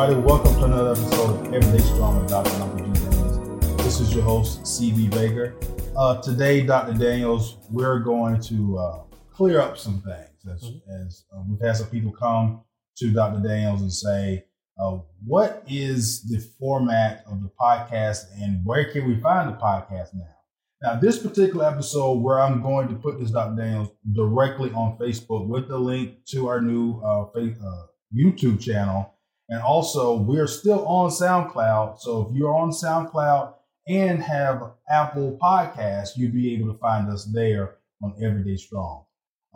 everybody. Welcome to another episode of Everyday Strong with Dr. Uncle G. Daniels. This is your host, CB Baker. Uh, today, Dr. Daniels, we're going to uh, clear up some things. As, mm-hmm. as uh, we've had some people come to Dr. Daniels and say, uh, what is the format of the podcast and where can we find the podcast now? Now, this particular episode, where I'm going to put this Dr. Daniels directly on Facebook with the link to our new uh, uh YouTube channel. And also, we're still on SoundCloud. So if you're on SoundCloud and have Apple Podcasts, you'd be able to find us there on Everyday Strong,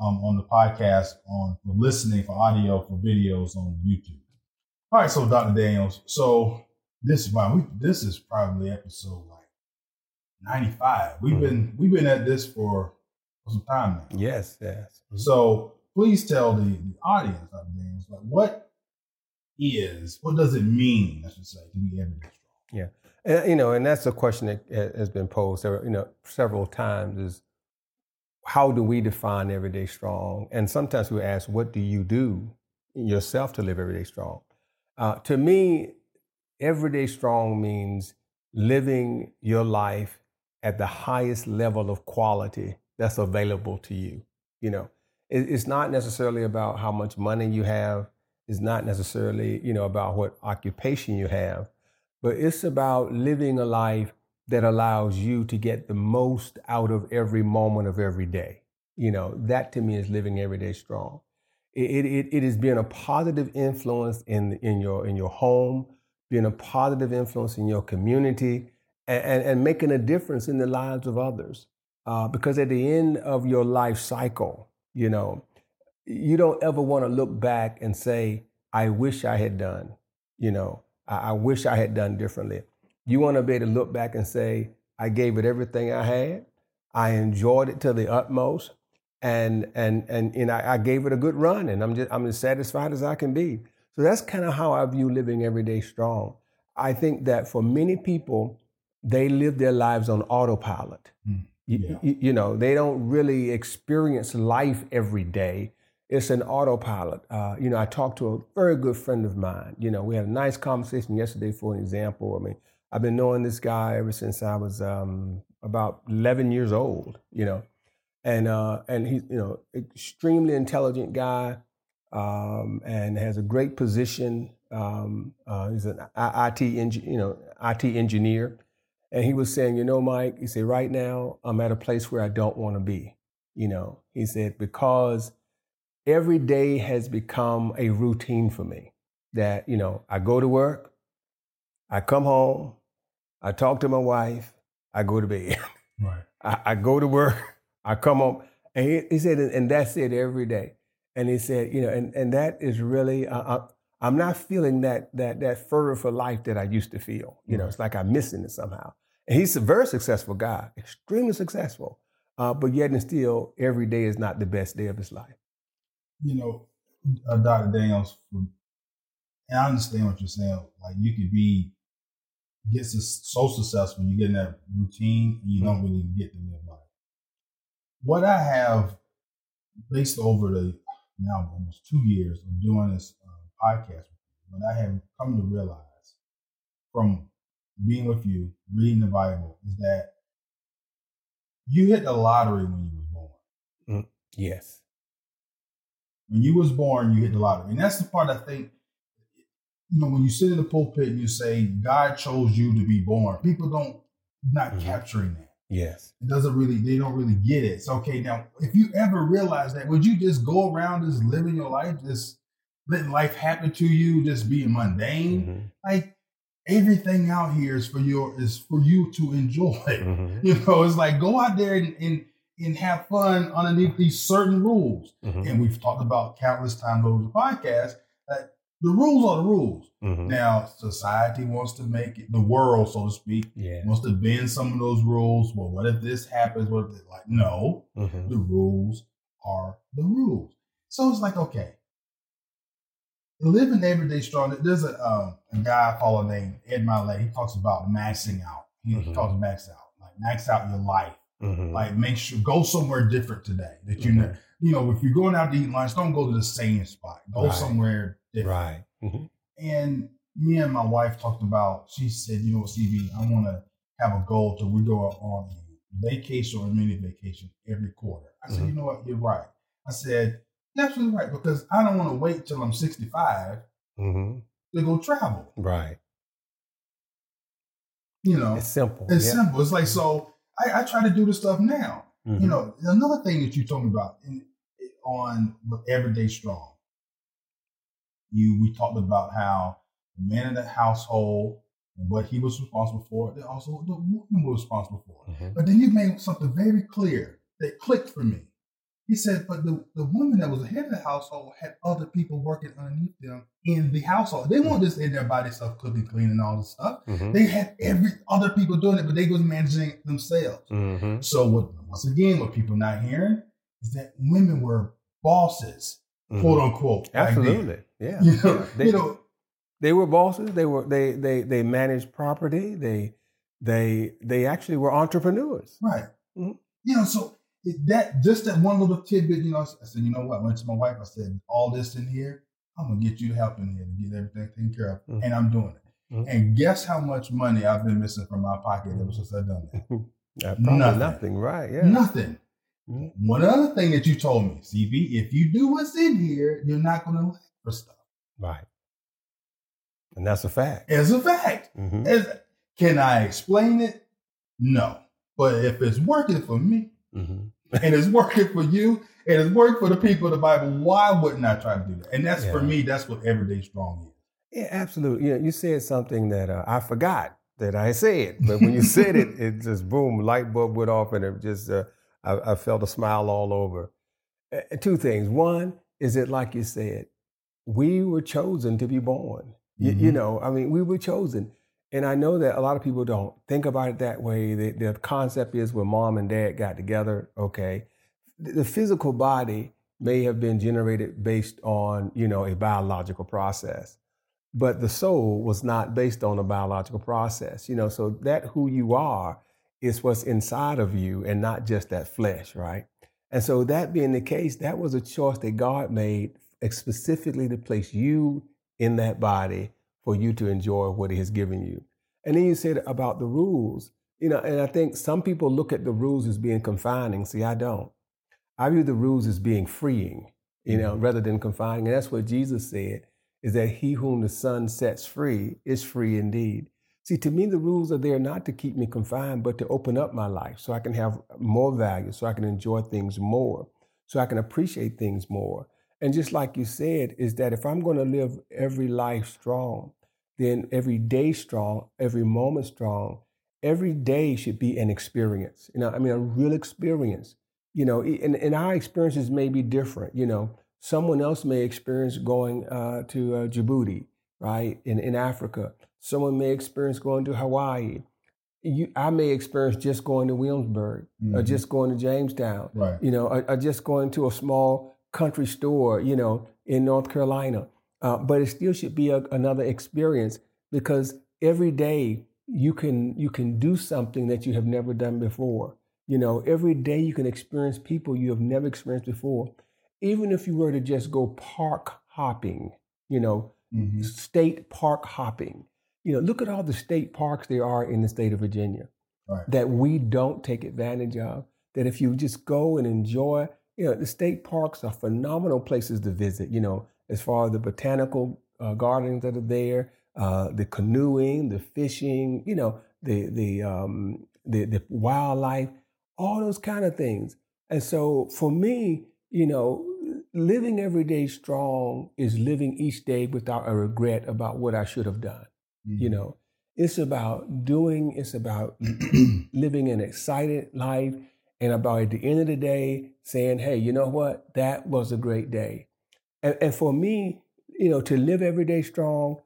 um, on the podcast, on for listening, for audio, for videos on YouTube. All right, so Dr. Daniels, so this is wow, we, this is probably episode like 95. We've mm-hmm. been we've been at this for, for some time now. Yes, yes. Mm-hmm. So please tell the, the audience, Dr. Daniels, like what is, what does it mean, I should say, to be strong? Yeah. And, you know, and that's a question that has been posed, you know, several times is how do we define everyday strong? And sometimes we ask, what do you do yourself to live everyday strong? Uh, to me, everyday strong means living your life at the highest level of quality that's available to you. You know, it, it's not necessarily about how much money you have. It's not necessarily, you know, about what occupation you have, but it's about living a life that allows you to get the most out of every moment of every day. You know, that to me is living every day strong. It, it, it has been a positive influence in, in, your, in your home, being a positive influence in your community, and, and, and making a difference in the lives of others. Uh, because at the end of your life cycle, you know, you don't ever want to look back and say, I wish I had done, you know, I, I wish I had done differently. You want to be able to look back and say, I gave it everything I had. I enjoyed it to the utmost. And and and, and I, I gave it a good run and I'm just I'm as satisfied as I can be. So that's kind of how I view living every day strong. I think that for many people, they live their lives on autopilot. Mm, yeah. you, you, know, they don't really experience life every day it's an autopilot. Uh, you know, I talked to a very good friend of mine. You know, we had a nice conversation yesterday, for an example. I mean, I've been knowing this guy ever since I was um, about 11 years old. You know, and uh, and he's you know extremely intelligent guy, um, and has a great position. Um, uh, he's an IT engineer, you know, IT engineer, and he was saying, you know, Mike, he said, right now I'm at a place where I don't want to be. You know, he said because every day has become a routine for me that, you know, I go to work, I come home, I talk to my wife, I go to bed. Right. I, I go to work, I come home. And he, he, said, and that's it every day. And he said, you know, and, and that is really, uh, I'm not feeling that, that, that fervor for life that I used to feel. You know, it's like I'm missing it somehow. And he's a very successful guy, extremely successful. Uh, but yet and still, every day is not the best day of his life you know, uh, Dr. Daniels, and I understand what you're saying. Like you could be get so successful, you get in that routine, and you mm-hmm. don't really get to live life. What I have, based over the now almost two years of doing this uh, podcast, what I have come to realize from being with you, reading the Bible, is that you hit the lottery when you were born. Mm, yes. When you was born, you hit the lottery. And that's the part I think, you know, when you sit in the pulpit and you say, God chose you to be born, people don't, not mm-hmm. capturing that. Yes. It doesn't really, they don't really get it. So, okay, now, if you ever realize that, would you just go around just living your life, just letting life happen to you, just being mundane? Mm-hmm. Like, everything out here is for your is for you to enjoy. Mm-hmm. You know, it's like go out there and, and and have fun underneath these certain rules. Mm-hmm. And we've talked about countless times over the podcast that the rules are the rules. Mm-hmm. Now, society wants to make it, the world, so to speak, yeah. wants to bend some of those rules. Well, what if this happens? What if like, no, mm-hmm. the rules are the rules. So it's like, okay, living everyday strong. There's a, um, a guy I follow named Ed Mylett. He talks about maxing out. He mm-hmm. talks max out, like max out your life Mm-hmm. Like make sure go somewhere different today. That you mm-hmm. know, you know, if you're going out to eat lunch, don't go to the same spot. Go right. somewhere different. Right. Mm-hmm. And me and my wife talked about. She said, "You know what, CB, I want to have a goal to we go on a vacation or mini vacation every quarter." I said, Mhm. "You know what? You're right." I said, "You're absolutely right because I don't want to wait till I'm 65 hmm to go travel." Right. You know, It's simple. it's yeah. simple. It's like so. I, I try to do this stuff now. Mhm. You know, another thing that you told me about in, on Everyday Strong, you we talked about how the man in the household and what he was responsible for, and also the woman was responsible for. Mhm. But then you made something very clear that clicked for me. He said, but the, the woman that was the head of the household had other people working underneath them in the household. They weren't just in there by themselves cooking, cleaning, all this stuff. Mhm. They had every other people doing it, but they was managing themselves. Mhm. So what once again, what people not hearing is that women were bosses, Mhm. quote unquote. Absolutely. Yeah. You know, Yeah. They, you know, they were bosses. They were they they they managed property. They they they actually were entrepreneurs. right. Mhm. You know, so it, that just that one little tidbit, you know, I said, you know what? I went to my wife, I said, all this in here, I'm gonna get you to help in here to get everything taken care of. Mhm. And I'm doing it. Mhm. And guess how much money I've been missing from my pocket ever since I've done that? Uh, Nothing. nothing. Right. Yeah. Nothing. Mhm. One other thing that you told me, CB, if you do what's in here, you're not gonna lack for stuff. Right. And that's a fact. It's a fact. Mhm. As, can I explain it? No. But if it's working for me Mhm. and it's working for you and it's working for the people of the Bible, why wouldn't I try to do that? And that's for me, that's what everyday strong is. Yeah, absolutely. You know, you said something that uh, I forgot that I said, but when you said it, it just boom, light bulb went off, and it just uh, I, I felt a smile all over. Uh, two things. One is it like you said, we were chosen to be born. You, you know, I mean, we were chosen, and I know that a lot of people don't think about it that way. The, the concept is when mom and dad got together, okay, the the physical body may have been generated based on you know a biological process but the soul was not based on a biological process you know. So that who you are is what's inside of you and not just that flesh right? And so that being the case that was a choice that god made specifically to place you in that body for you to enjoy what he has given you. And then you said about the rules. You know and i think some people look at the rules as being confining. See i don't. I view the rules as being freeing you know mm-hmm. rather than confining. And that's what jesus said is that he whom the Son sets free is free indeed. See, to me, the rules are there not to keep me confined, but to open up my life so I can have more value, so I can enjoy things more, so I can appreciate things more. And just like you said, is that if I'm going to live every life strong, then every day strong, every moment strong, every day should be an experience. You know, I mean, a real experience. You know, and, and our experiences may be different. You know, someone else may experience going uh, to uh, Djibouti, right, in, in Africa. Someone may experience going to Hawaii. You, I may experience just going to Williamsburg or Mhm. just going to Jamestown, Right. you know, or, or just going to a small country store, you know, in North Carolina. Uh, but it still should be a, another experience because every day you can you can do something that you have never done before. You know, every day you can experience people you have never experienced before. Even if you were to just go park hopping, you know, Mhm. state park hopping. You know, look at all the state parks there are in the state of Virginia Right. that we don't take advantage of. That if you just go and enjoy, you know, the state parks are phenomenal places to visit. You know, as far as the botanical uh, gardens that are there, uh, the canoeing, the fishing, you know, the the um, the the wildlife, all those kind of things. And so for me, you know, living every day strong is living each day without a regret about what I should have done. You Mhm. know, it's about doing, it's about living an excited life, and about at the end of the day saying, hey, you know what? That was a great day. And, and for me, you know, to live every day strong,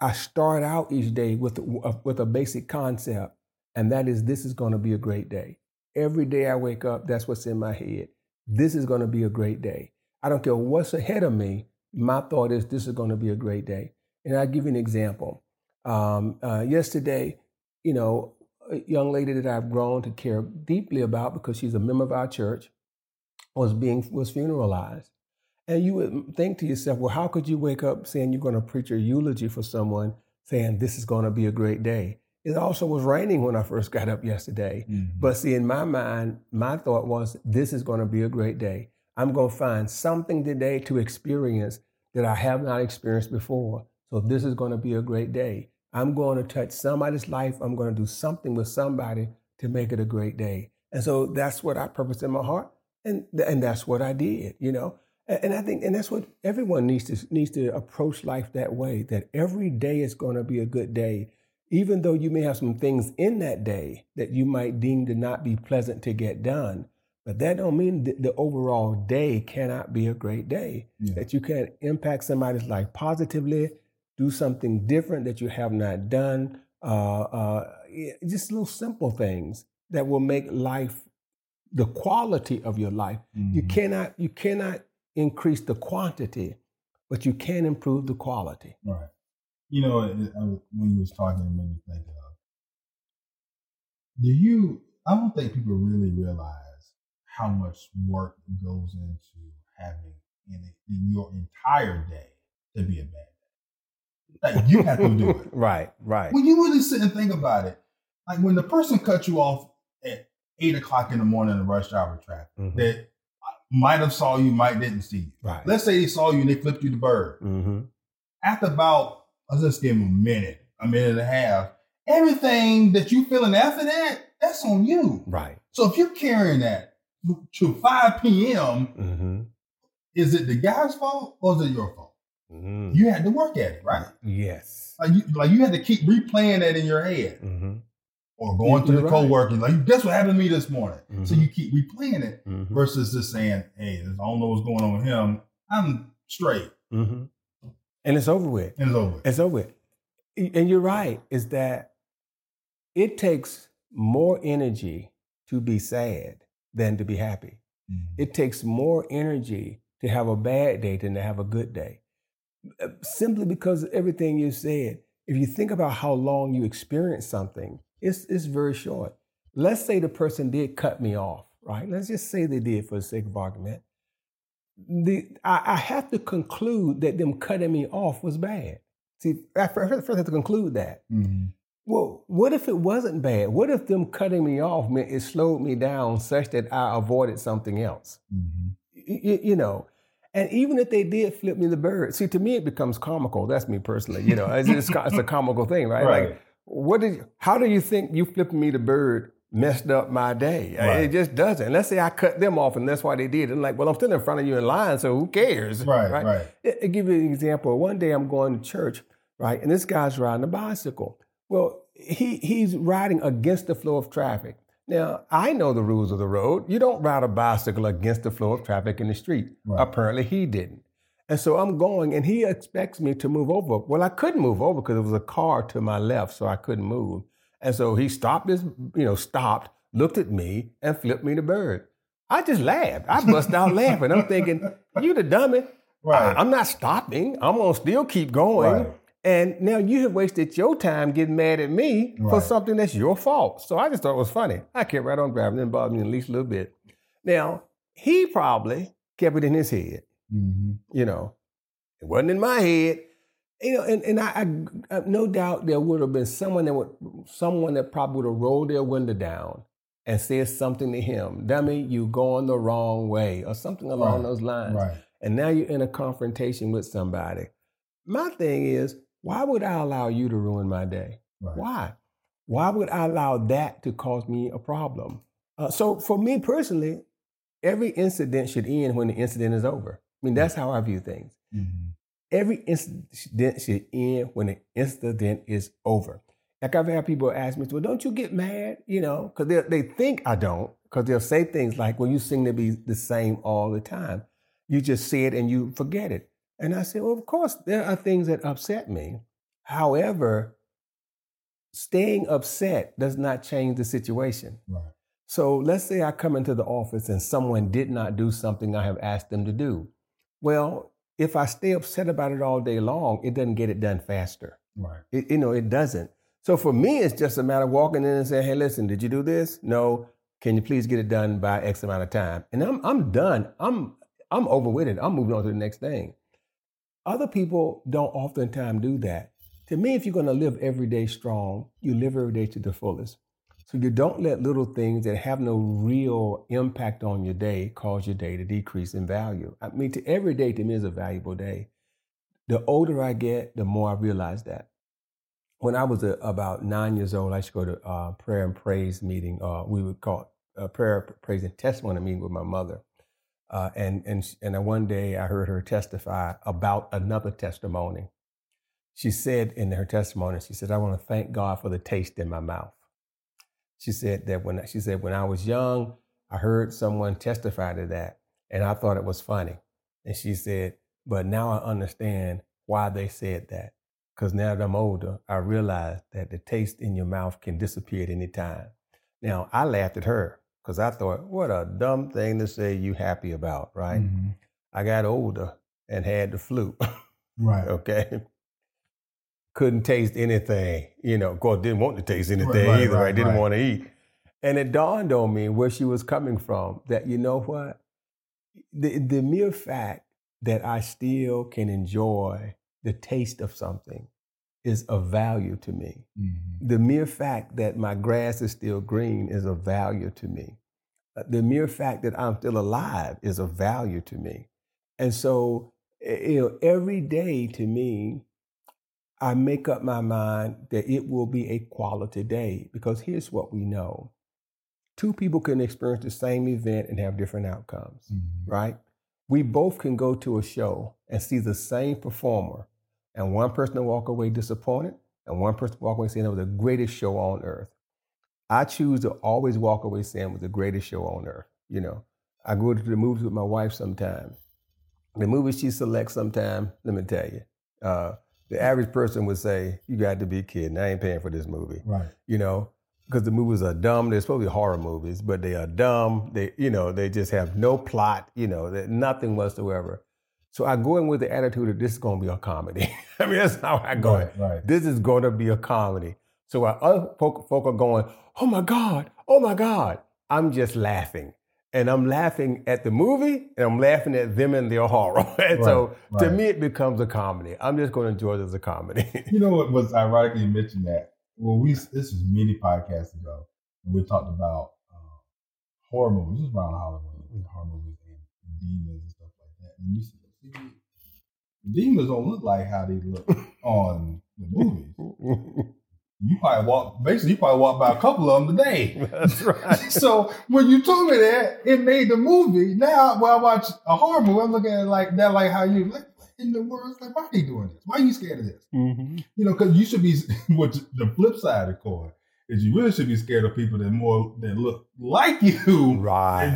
I start out each day with a, with a basic concept, and that is this is going to be a great day. Every day I wake up, that's what's in my head. This is going to be a great day. I don't care what's ahead of me. My thought is this is going to be a great day. And I'll give you an example. Um, uh, yesterday, you know, a young lady that I've grown to care deeply about because she's a member of our church was being was funeralized. And you would think to yourself, well, how could you wake up saying you're going to preach a eulogy for someone saying this is going to be a great day. It also was raining when I first got up yesterday. Mhm. But see, in my mind, my thought was this is going to be a great day. I'm going to find something today to experience that I have not experienced before. So this is going to be a great day. I'm going to touch somebody's life. I'm going to do something with somebody to make it a great day. And so that's what I purposed in my heart, and and that's what I did. You know, and, and I think and that's what everyone needs to needs to approach life that way. That every day is going to be a good day, even though you may have some things in that day that you might deem to not be pleasant to get done. But that don't mean that the overall day cannot be a great day. Yeah. That you can impact somebody's life positively, do something different that you have not done. Uh, uh, just little simple things that will make life the quality of your life. You Mhm. cannot you cannot increase the quantity, but you can improve the quality. Right. You know, when you was talking, it made me think of. Do you? I don't think people really realize how much work goes into having in, in your entire day to be a bad. Like you have to do it. Right, right. When you really sit and think about it, like when the person cut you off at eight o'clock in the morning in rush hour traffic, Mhm. that might have saw you, might didn't see you. Right. Let's say they saw you and they flipped you the bird hmm after about let's just give them a minute, a minute and a half, everything that you feeling after that, that's on you. Right. So if you're carrying that to 5 p.m., hmm is it the guy's fault or is it your fault? Hmm You had to work at it, right? Yes. Like you, like you had to keep replaying that in your head hmm or going to You're the right. co-working. Like, guess what happened to me this morning? So Mhm. you keep replaying it hmm versus just saying, hey, I don't know what's going on with him. I'm straight hmm And it's over with. and it's over. It's over with. And you're right, is that it takes more energy to be sad than to be happy. Mhm. It takes more energy to have a bad day than to have a good day. Uh, Simply because of everything you said. If you think about how long you experience something, it's, it's very short. Let's say the person did cut me off, right? Let's just say they did for the sake of argument. The, I, I have to conclude that them cutting me off was bad. See, I first first have to conclude that. Mhm. Well, what if it wasn't bad? What if them cutting me off meant it slowed me down such that I avoided something else? Mhm. you, you know, and even if they did flip me the bird, see, to me it becomes comical. That's me personally. You know, it's, just, it's a comical thing, right? Right. Like, what did? How do you think you flipping me the bird messed up my day? Right. It just doesn't. Let's say I cut them off, and that's why they did. And like, well, I'm still in front of you in line, so who cares? Right, right. I- I'll give you an example. One day I'm going to church, right, and this guy's riding a bicycle. Well, he he's riding against the flow of traffic. Now, I know the rules of the road. You don't ride a bicycle against the flow of traffic in the street. Right. Apparently, he didn't. And so I'm going, and he expects me to move over. Well, I couldn't move over because there was a car to my left, so I couldn't move. And so he stopped his, you know, stopped, looked at me, and flipped me the bird. I just laughed. I bust out laughing. I'm thinking, you the dummy. Right. I, am not stopping. I'm gonna still keep going. Right. And now you have wasted your time getting mad at me for something that's your fault. So I just thought it was funny. I kept right on driving. Didn't bother me at least a little bit. Now he probably kept it in his head. Mhm. You know, it wasn't in my head. You know, and, and I, I, I no doubt there would have been someone that would someone that probably would have rolled their window down and said something to him, dummy, you going the wrong way, or something along Right. those lines Right. and now you're in a confrontation with somebody. My thing is, why would I allow you to ruin my day? Right. Why? Why would I allow that to cause me a problem? Uh, so for me personally, every incident should end when the incident is over. I mean, that's how I view things. Mhm. Every incident should end when the incident is over. Like I've had people ask me, well, don't you get mad? You know, because they, they think I don't, because they'll say things like, well, you seem to be the same all the time. You just say it and you forget it. And I said, well, of course, there are things that upset me. However, staying upset does not change the situation. Right. So let's say I come into the office and someone did not do something I have asked them to do. Well, if I stay upset about it all day long, it doesn't get it done faster. Right. It, you know, it doesn't. So for me, it's just a matter of walking in and saying, "Hey, listen, did you do this? No. Can you please get it done by X amount of time?" And I'm I'm done. I'm I'm over with it. I'm moving on to the next thing. Other people don't oftentimes do that. To me, if you're going to live every day strong, you live every day to the fullest. So you don't let little things that have no real impact on your day cause your day to decrease in value. I mean, to every day to me is a valuable day. The older I get, the more I realize that. When I was a, about nine years old, I used to go to a prayer and praise meeting. Uh, we would call it a prayer, praise, and testimony meeting with my mother. Uh, and and and one day I heard her testify about another testimony. She said in her testimony, she said, "I want to thank God for the taste in my mouth." She said that when she said when I was young, I heard someone testify to that, and I thought it was funny. And she said, but now I understand why they said that. Because now that I'm older, I realize that the taste in your mouth can disappear at any time. Now I laughed at her because I thought, what a dumb thing to say you happy about, right? Mm-hmm. I got older and had the flu. right. Okay. Couldn't taste anything, you know, of course, didn't want to taste anything right, right, either, right? right? Didn't want to eat. And it dawned on me where she was coming from that, you know what? The, the mere fact that I still can enjoy the taste of something is of value to me. Mm-hmm. The mere fact that my grass is still green is of value to me. Uh, the mere fact that I'm still alive is of value to me. And so, you know, every day to me, I make up my mind that it will be a quality day because here's what we know. Two people can experience the same event and have different outcomes, mm-hmm. right? We both can go to a show and see the same performer and one person will walk away disappointed, and one person will walk away saying it was the greatest show on earth. I choose to always walk away saying it was the greatest show on earth. You know, I go to the movies with my wife sometimes. The movies she selects sometimes, let me tell you, uh, the average person would say, "You got to be kidding! I ain't paying for this movie." Right. You know, because the movies are dumb. They're supposed to be horror movies, but they are dumb. They, you know, they just have no plot. You know, nothing whatsoever. So I go in with the attitude that this is going to be a comedy. I mean, that's how I go. Right, right. This is going to be a comedy. So while other folk, folk are going, oh my God, oh my God, I'm just laughing. And I'm laughing at the movie and I'm laughing at them and their horror. and right, so to me, it becomes a comedy. I'm just going to enjoy it as a comedy. you know what was ironically mentioned that? Well, we this was many podcasts ago. And we talked about uh, horror movies. This was around Halloween, horror movies and demons and stuff like that. And you demons don't look like how they look on the movies. You probably walk, basically, you probably walk by a couple of them today. That's right. so when you told me that, it made the movie. Now, when I watch a horror movie, I'm looking at it like that, like how you, like, in the world, like, why are they doing this? Why are you scared of this? Mm-hmm. You know, because you should be, what the flip side of the coin is you really should be scared of people that more, that look like you. Right.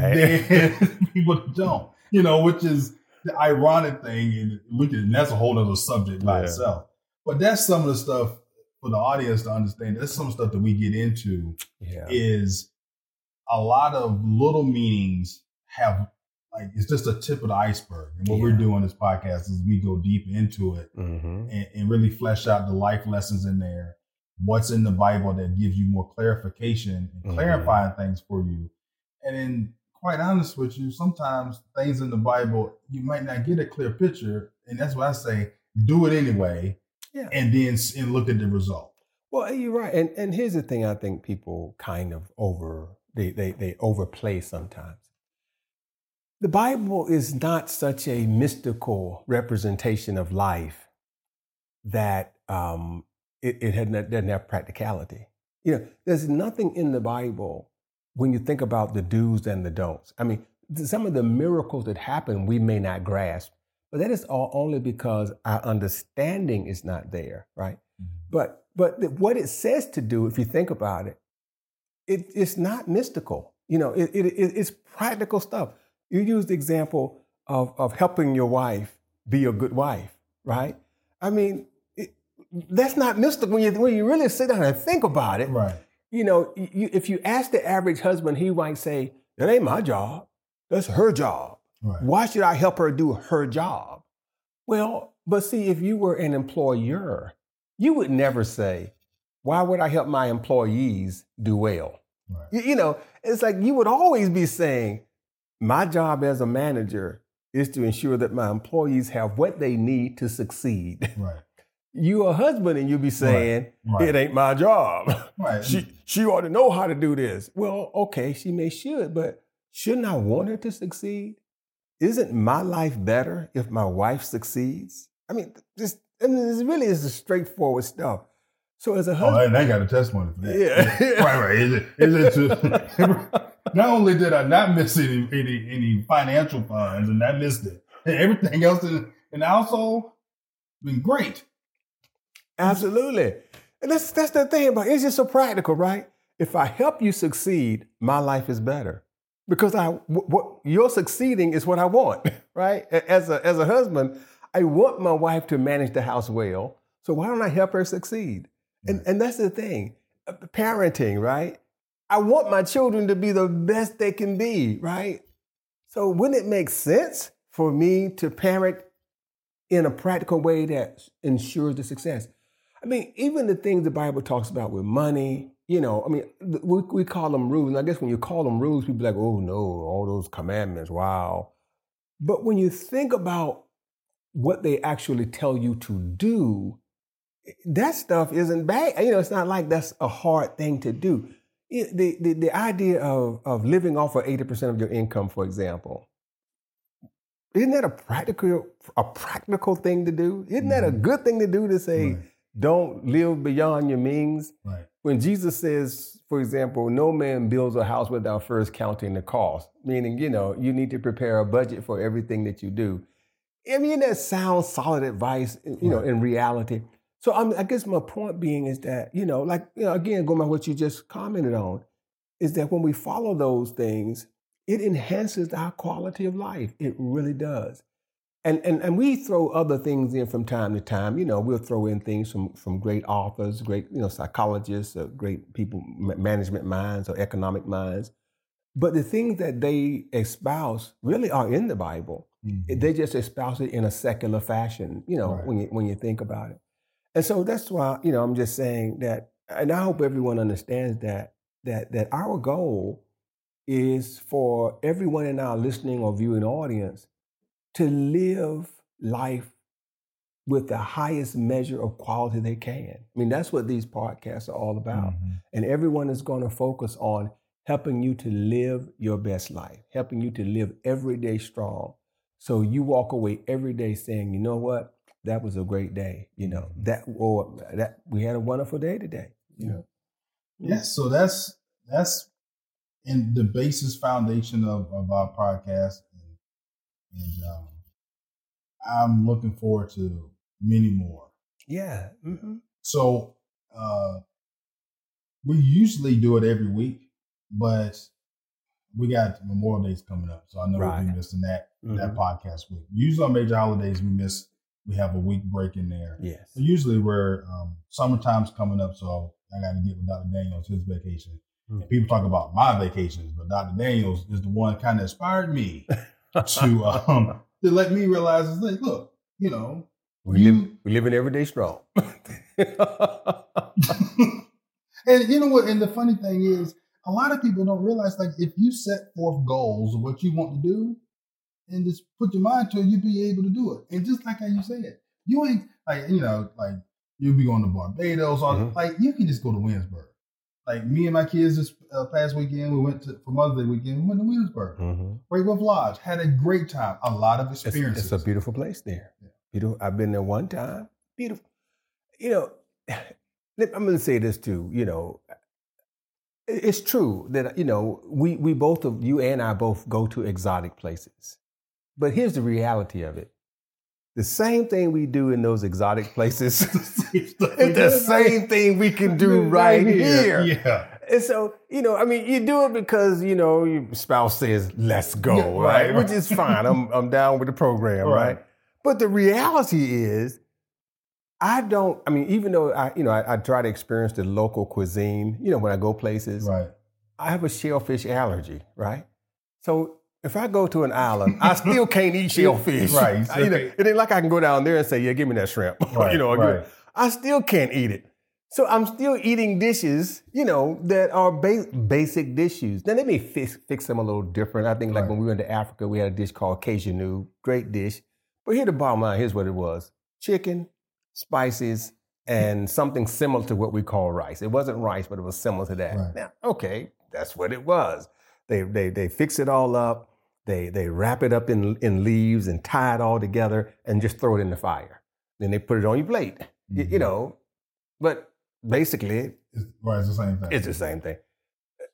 Than people that don't, you know, which is, the ironic thing, and we can that's a whole other subject by yeah. itself. But that's some of the stuff for the audience to understand. That's some stuff that we get into. Yeah. Is a lot of little meanings have like it's just a tip of the iceberg. And what yeah. we're doing this podcast is we go deep into it mm-hmm. and, and, really flesh out the life lessons in there. What's in the Bible that gives you more clarification and mm-hmm. clarifying things for you. And then quite honest with you, sometimes things in the Bible you might not get a clear picture, and that's why I say do it anyway, yeah. and then and look at the result. Well, you're right, and and here's the thing: I think people kind of over they they they overplay sometimes. The Bible is not such a mystical representation of life that um, it, it had not, doesn't have practicality. You know, there's nothing in the Bible when you think about the do's and the don'ts. I mean, some of the miracles that happen we may not grasp, but that is all only because our understanding is not there, right? Mm-hmm. But but what it says to do, if you think about it, it it's not mystical. You know, it, it, it's practical stuff. You use the example of, of helping your wife be a good wife, right? I mean, it, that's not mystical when you when you really sit down and think about it. Right you know, you, if you ask the average husband, he might say, That ain't my job. That's her job. Right. Why should I help her do her job? Well, but see, if you were an employer, you would never say, Why would I help my employees do well? Right. You, you know, it's like you would always be saying, My job as a manager is to ensure that my employees have what they need to succeed. Right. You a husband and you be saying Right. it ain't my job. Right. she she ought to know how to do this. Well, okay, she may should, but shouldn't I want her to succeed? Isn't my life better if my wife succeeds? I mean, this I mean, this really is the straightforward stuff. So as a Oh, husband, and I got a testimony for that. Yeah. right, right. Is it, is it not only did I not miss any, any any financial funds, and I missed it, and everything else in, in the household been great. Absolutely. And that's that's the thing about it. it's just so practical, right? If I help you succeed, my life is better. Because I what, what you're succeeding is what I want, right? As a as a husband, I want my wife to manage the house well. So why don't I help her succeed? And and that's the thing. Uh, Parenting, right? I want my children to be the best they can be, right? So wouldn't it make sense for me to parent in a practical way that ensures the success? I mean, even the things the Bible talks about with money, you know, I mean, we, we call them rules. And I guess when you call them rules, people like, oh no, all those commandments, wow. But when you think about what they actually tell you to do, that stuff isn't bad. You know, it's not like that's a hard thing to do. It- the, the, the idea of, of living off of 80% of your income, for example, isn't that a practical a practical thing to do? Isn't that a Mhm. good thing to do to say, Right. Don't live beyond your means? Right. When Jesus says, for example, no man builds a house without first counting the cost, meaning, you know, you need to prepare a budget for everything that you do. I mean, that sounds solid advice, you know, in reality. So I'm, I guess my point being is that, you know, like, you know, again, going by what you just commented on, is that when we follow those things, it enhances our quality of life. It really does. And, and, and we throw other things in from time to time. You know, we'll throw in things from, from great authors, great you know psychologists, or great people, management minds or economic minds. But the things that they espouse really are in the Bible. Mhm. They just espouse it in a secular fashion. You know, Right. when you when you think about it. And so that's why you know I'm just saying that, and I hope everyone understands that that that our goal is for everyone in our listening or viewing audience to live life with the highest measure of quality they can. I mean, that's what these podcasts are all about. Mhm. And everyone is going to focus on helping you to live your best life, helping you to live every day strong. So you walk away every day saying, you know what? That was a great day. You know, that or that we had a wonderful day today. You know. Yes, so that's that's in the basis foundation of, of our podcast, and, um, I'm looking forward to many more. Yeah. hmm So uh, we usually do it every week, but we got Memorial Days coming up, so I know we'll be missing that that Mhm. podcast week. Usually on major holidays, we miss we have a week break in there. Yes. So usually we're um, summertime's coming up, so I got to get with Dr. Daniels his vacation. Mm. And people talk about my vacations, but Dr. Daniels is the one kind of inspired me to um, to let me realize, is like, look, you know, We live, we live in everyday strong. and you know what? And the funny thing is, a lot of people don't realize, like, if you set forth goals of what you want to do, and just put your mind to it, you'll be able to do it. And just like how you said, you ain't like, you know, like you'll be going to Barbados, or Mhm. like you can just go to Williamsburg. Like me and my kids this uh, past weekend, we went to for Mother's Day weekend. We went to Williamsburg, hmm Great Wolf Lodge, had a great time, a lot of It's, experiences. it's a beautiful place there. Yeah. Beautiful. I've been there one time. Beautiful. You know, I'm going to say this too. You know, it's true that you know we we both of you and I both go to exotic places, but here's the reality of it: the same thing we do in those exotic places, it's the same thing we can do right here. Yeah. And so, you know, I mean, you do it because, you know, your spouse says, let's go, Yeah, right? right, Which is fine. I'm, I'm down with the program, right. Right. But the reality is, I don't, I mean, even though I, you know, I, I try to experience the local cuisine, you know, when I go places, Right. I have a shellfish allergy, right? So if I go to an island, I still can't eat shellfish. Right, I- you know, it ain't like I can go down there and say, yeah, give me that shrimp. Right, you know, I right. I still can't eat it. So I'm still eating dishes, you know, that are ba- basic dishes. Now they may fix, fix them a little different. I think like Right. when we went to Africa, we had a dish called Cajun Great dish. But here the bottom line, here's what it was. Chicken, spices, and something similar to what we call rice. It wasn't rice, but it was similar to that. Right. Now, okay, that's what it was. They they they fix it all up. They they wrap it up in in leaves and tie it all together and just throw it in the fire. Then they put it on your plate. Y- You, Mhm. know, but basically It's, right, it's the same thing. it's the same thing.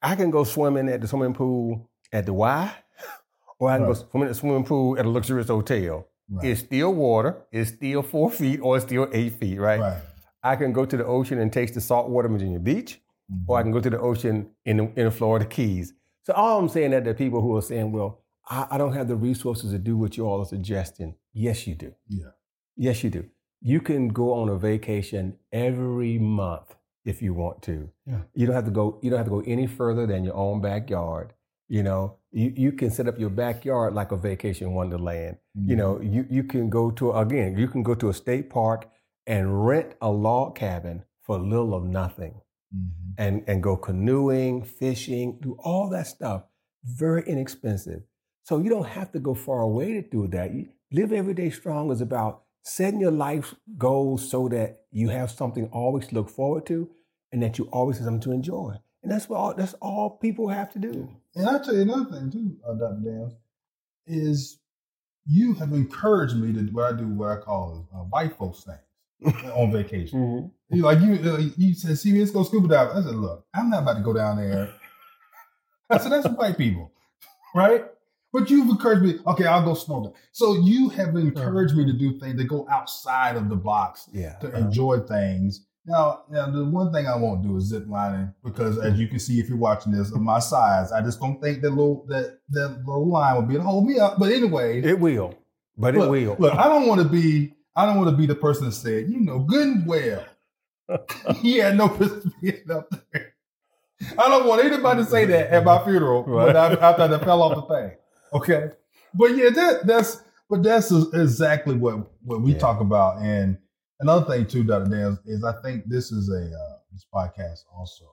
I can go swimming at the swimming pool at the Y, or I can Right. go swimming at the swimming pool at a luxurious hotel. right. It's still water. It's still four feet, or it's still eight feet, right? right. I can go to the ocean and taste the salt water in Virginia Beach, or I can go to the ocean in the, in the Florida Keys. So all I'm saying that there are people who are saying, "Well, I, I don't have the resources to do what you all are suggesting." Yes, you do. Yeah. Yes, you do. You can go on a vacation every month if you want to. Yeah. You don't have to go. You don't have to go any further than your own backyard. You know, you, you can set up your backyard like a vacation wonderland. You know, you you can go to again. You can go to a state park and rent a log cabin for little of nothing, Mhm. and and go canoeing, fishing, do all that stuff. Very inexpensive. So you don't have to go far away to do that. You, Live Every Day Strong is about setting your life goals so that you have something always to look forward to and that you always have something to enjoy. And that's what all, that's all people have to do. And I'll tell you another thing too, uh, Dr. Daniels, is you have encouraged me to what I do, what I call uh, white folks things on vacation. You like you, uh, you said, "See, me let's go scuba dive." I said, "Look, I'm not about to go down there." I said, "That's for white people, right?" But you've encouraged me. Okay, I'll go snorkel. So you have encouraged me to do things that go outside of the box Yeah. to uh-huh. enjoy things. Now, now the one thing I won't do is zip lining because, as you can see, if you're watching this, of my size, I just don't think that little that that little line will be able to hold me up. But anyway, It will, but it look, will. look, I don't want to be. I don't want to be the person that said, you know, good and well. he had no business being up there. I don't want anybody to say that at my funeral Right. when I, after I fell off the thing. Okay, but yeah, that that's but that's exactly what what we Yeah. talk about. And another thing too, Dr. Dan, is I think this is a uh, this podcast also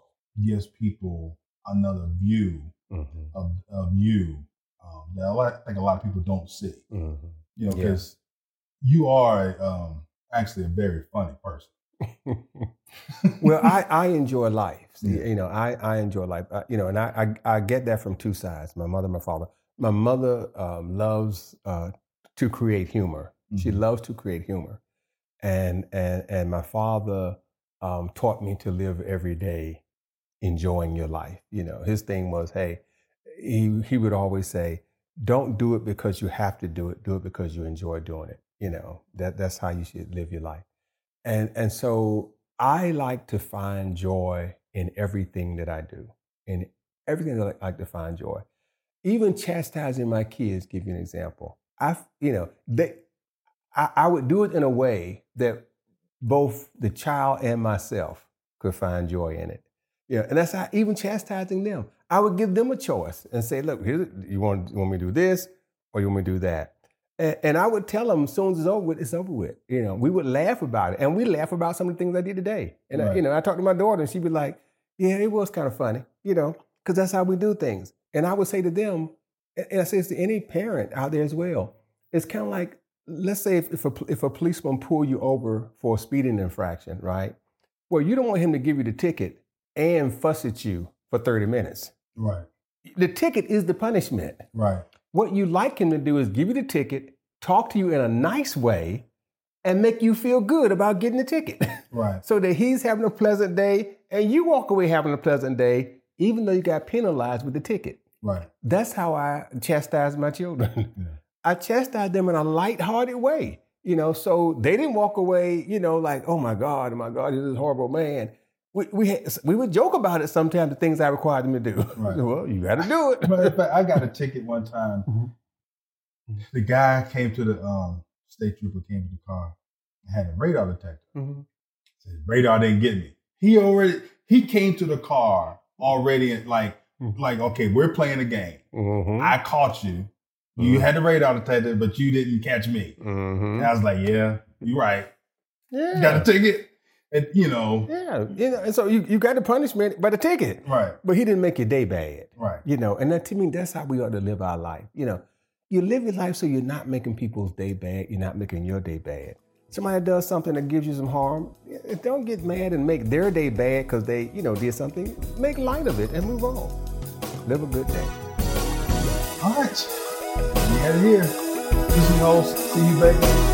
gives people another view Mhm, of of you um, that lot, I think a lot of people don't see. mhm. You know, Yeah. because you are um, actually a very funny person. well, I, I enjoy life. See, Yeah. You know, I, I enjoy life. I, you know, and I, I I get that from two sides: my mother, my father. My mother um, loves uh, to create humor. She Mhm. loves to create humor, and and and my father um, taught me to live every day enjoying your life. You know, his thing was, hey, he he would always say, don't do it because you have to do it. Do it because you enjoy doing it. You know, that that's how you should live your life. And and so I like to find joy in everything that I do, in everything that I like to find joy. Even chastising my kids, give you an example. I, you know, they, I, I would do it in a way that both the child and myself could find joy in it. Yeah, and that's how even chastising them. I would give them a choice and say, "Look, here's, you want you want me to do this, or you want me to do that." And, and I would tell them, as soon as it's over with, it's over with. You know, we would laugh about it, and we laugh about some of the things I did today. And I, you know, I talked to my daughter, and she'd be like, "Yeah, it was kind of funny," you know, because that's how we do things. And I would say to them, and I say this to any parent out there as well. It's kind of like, let's say if, if a if a policeman pull you over for a speeding infraction, right? Well, you don't want him to give you the ticket and fuss at you for thirty minutes. Right, The ticket is the punishment. right, What you like him to do is give you the ticket, talk to you in a nice way, and make you feel good about getting the ticket. right. so that he's having a pleasant day and you walk away having a pleasant day, even though you got penalized with the ticket. Right. That's how I chastise my children. Yeah. I chastise them in a light-hearted way, you know, so they didn't walk away, you know, like, oh my God, oh my God, this is a horrible man. We, we, had, we would joke about it sometimes, the things I required them to do. Right. well, you got to do it. But in fact, I got a ticket one time. Mhm. The guy came to the um, state trooper came to the car and had a radar detector. Mhm. Said, radar didn't get me. He already he came to the car already at like Mhm. like okay, we're playing a game. Mhm. I caught you. You Mhm. had the radar detector, but you didn't catch me. Mhm. And I was like, yeah, you're right. Yeah. You got a ticket, and you know, yeah. You know, and so you, you got the punishment by the ticket, right, but he didn't make your day bad. right, You know, and that to me, that's how we ought to live our life. You know, you live your life so you're not making people's day bad. You're not making your day bad. somebody does something that gives you some harm, don't get mad and make their day bad because they, you know, did something. Make light of it and move on. Live a good day. All right. You had it here. This is your host, C.B. Baker.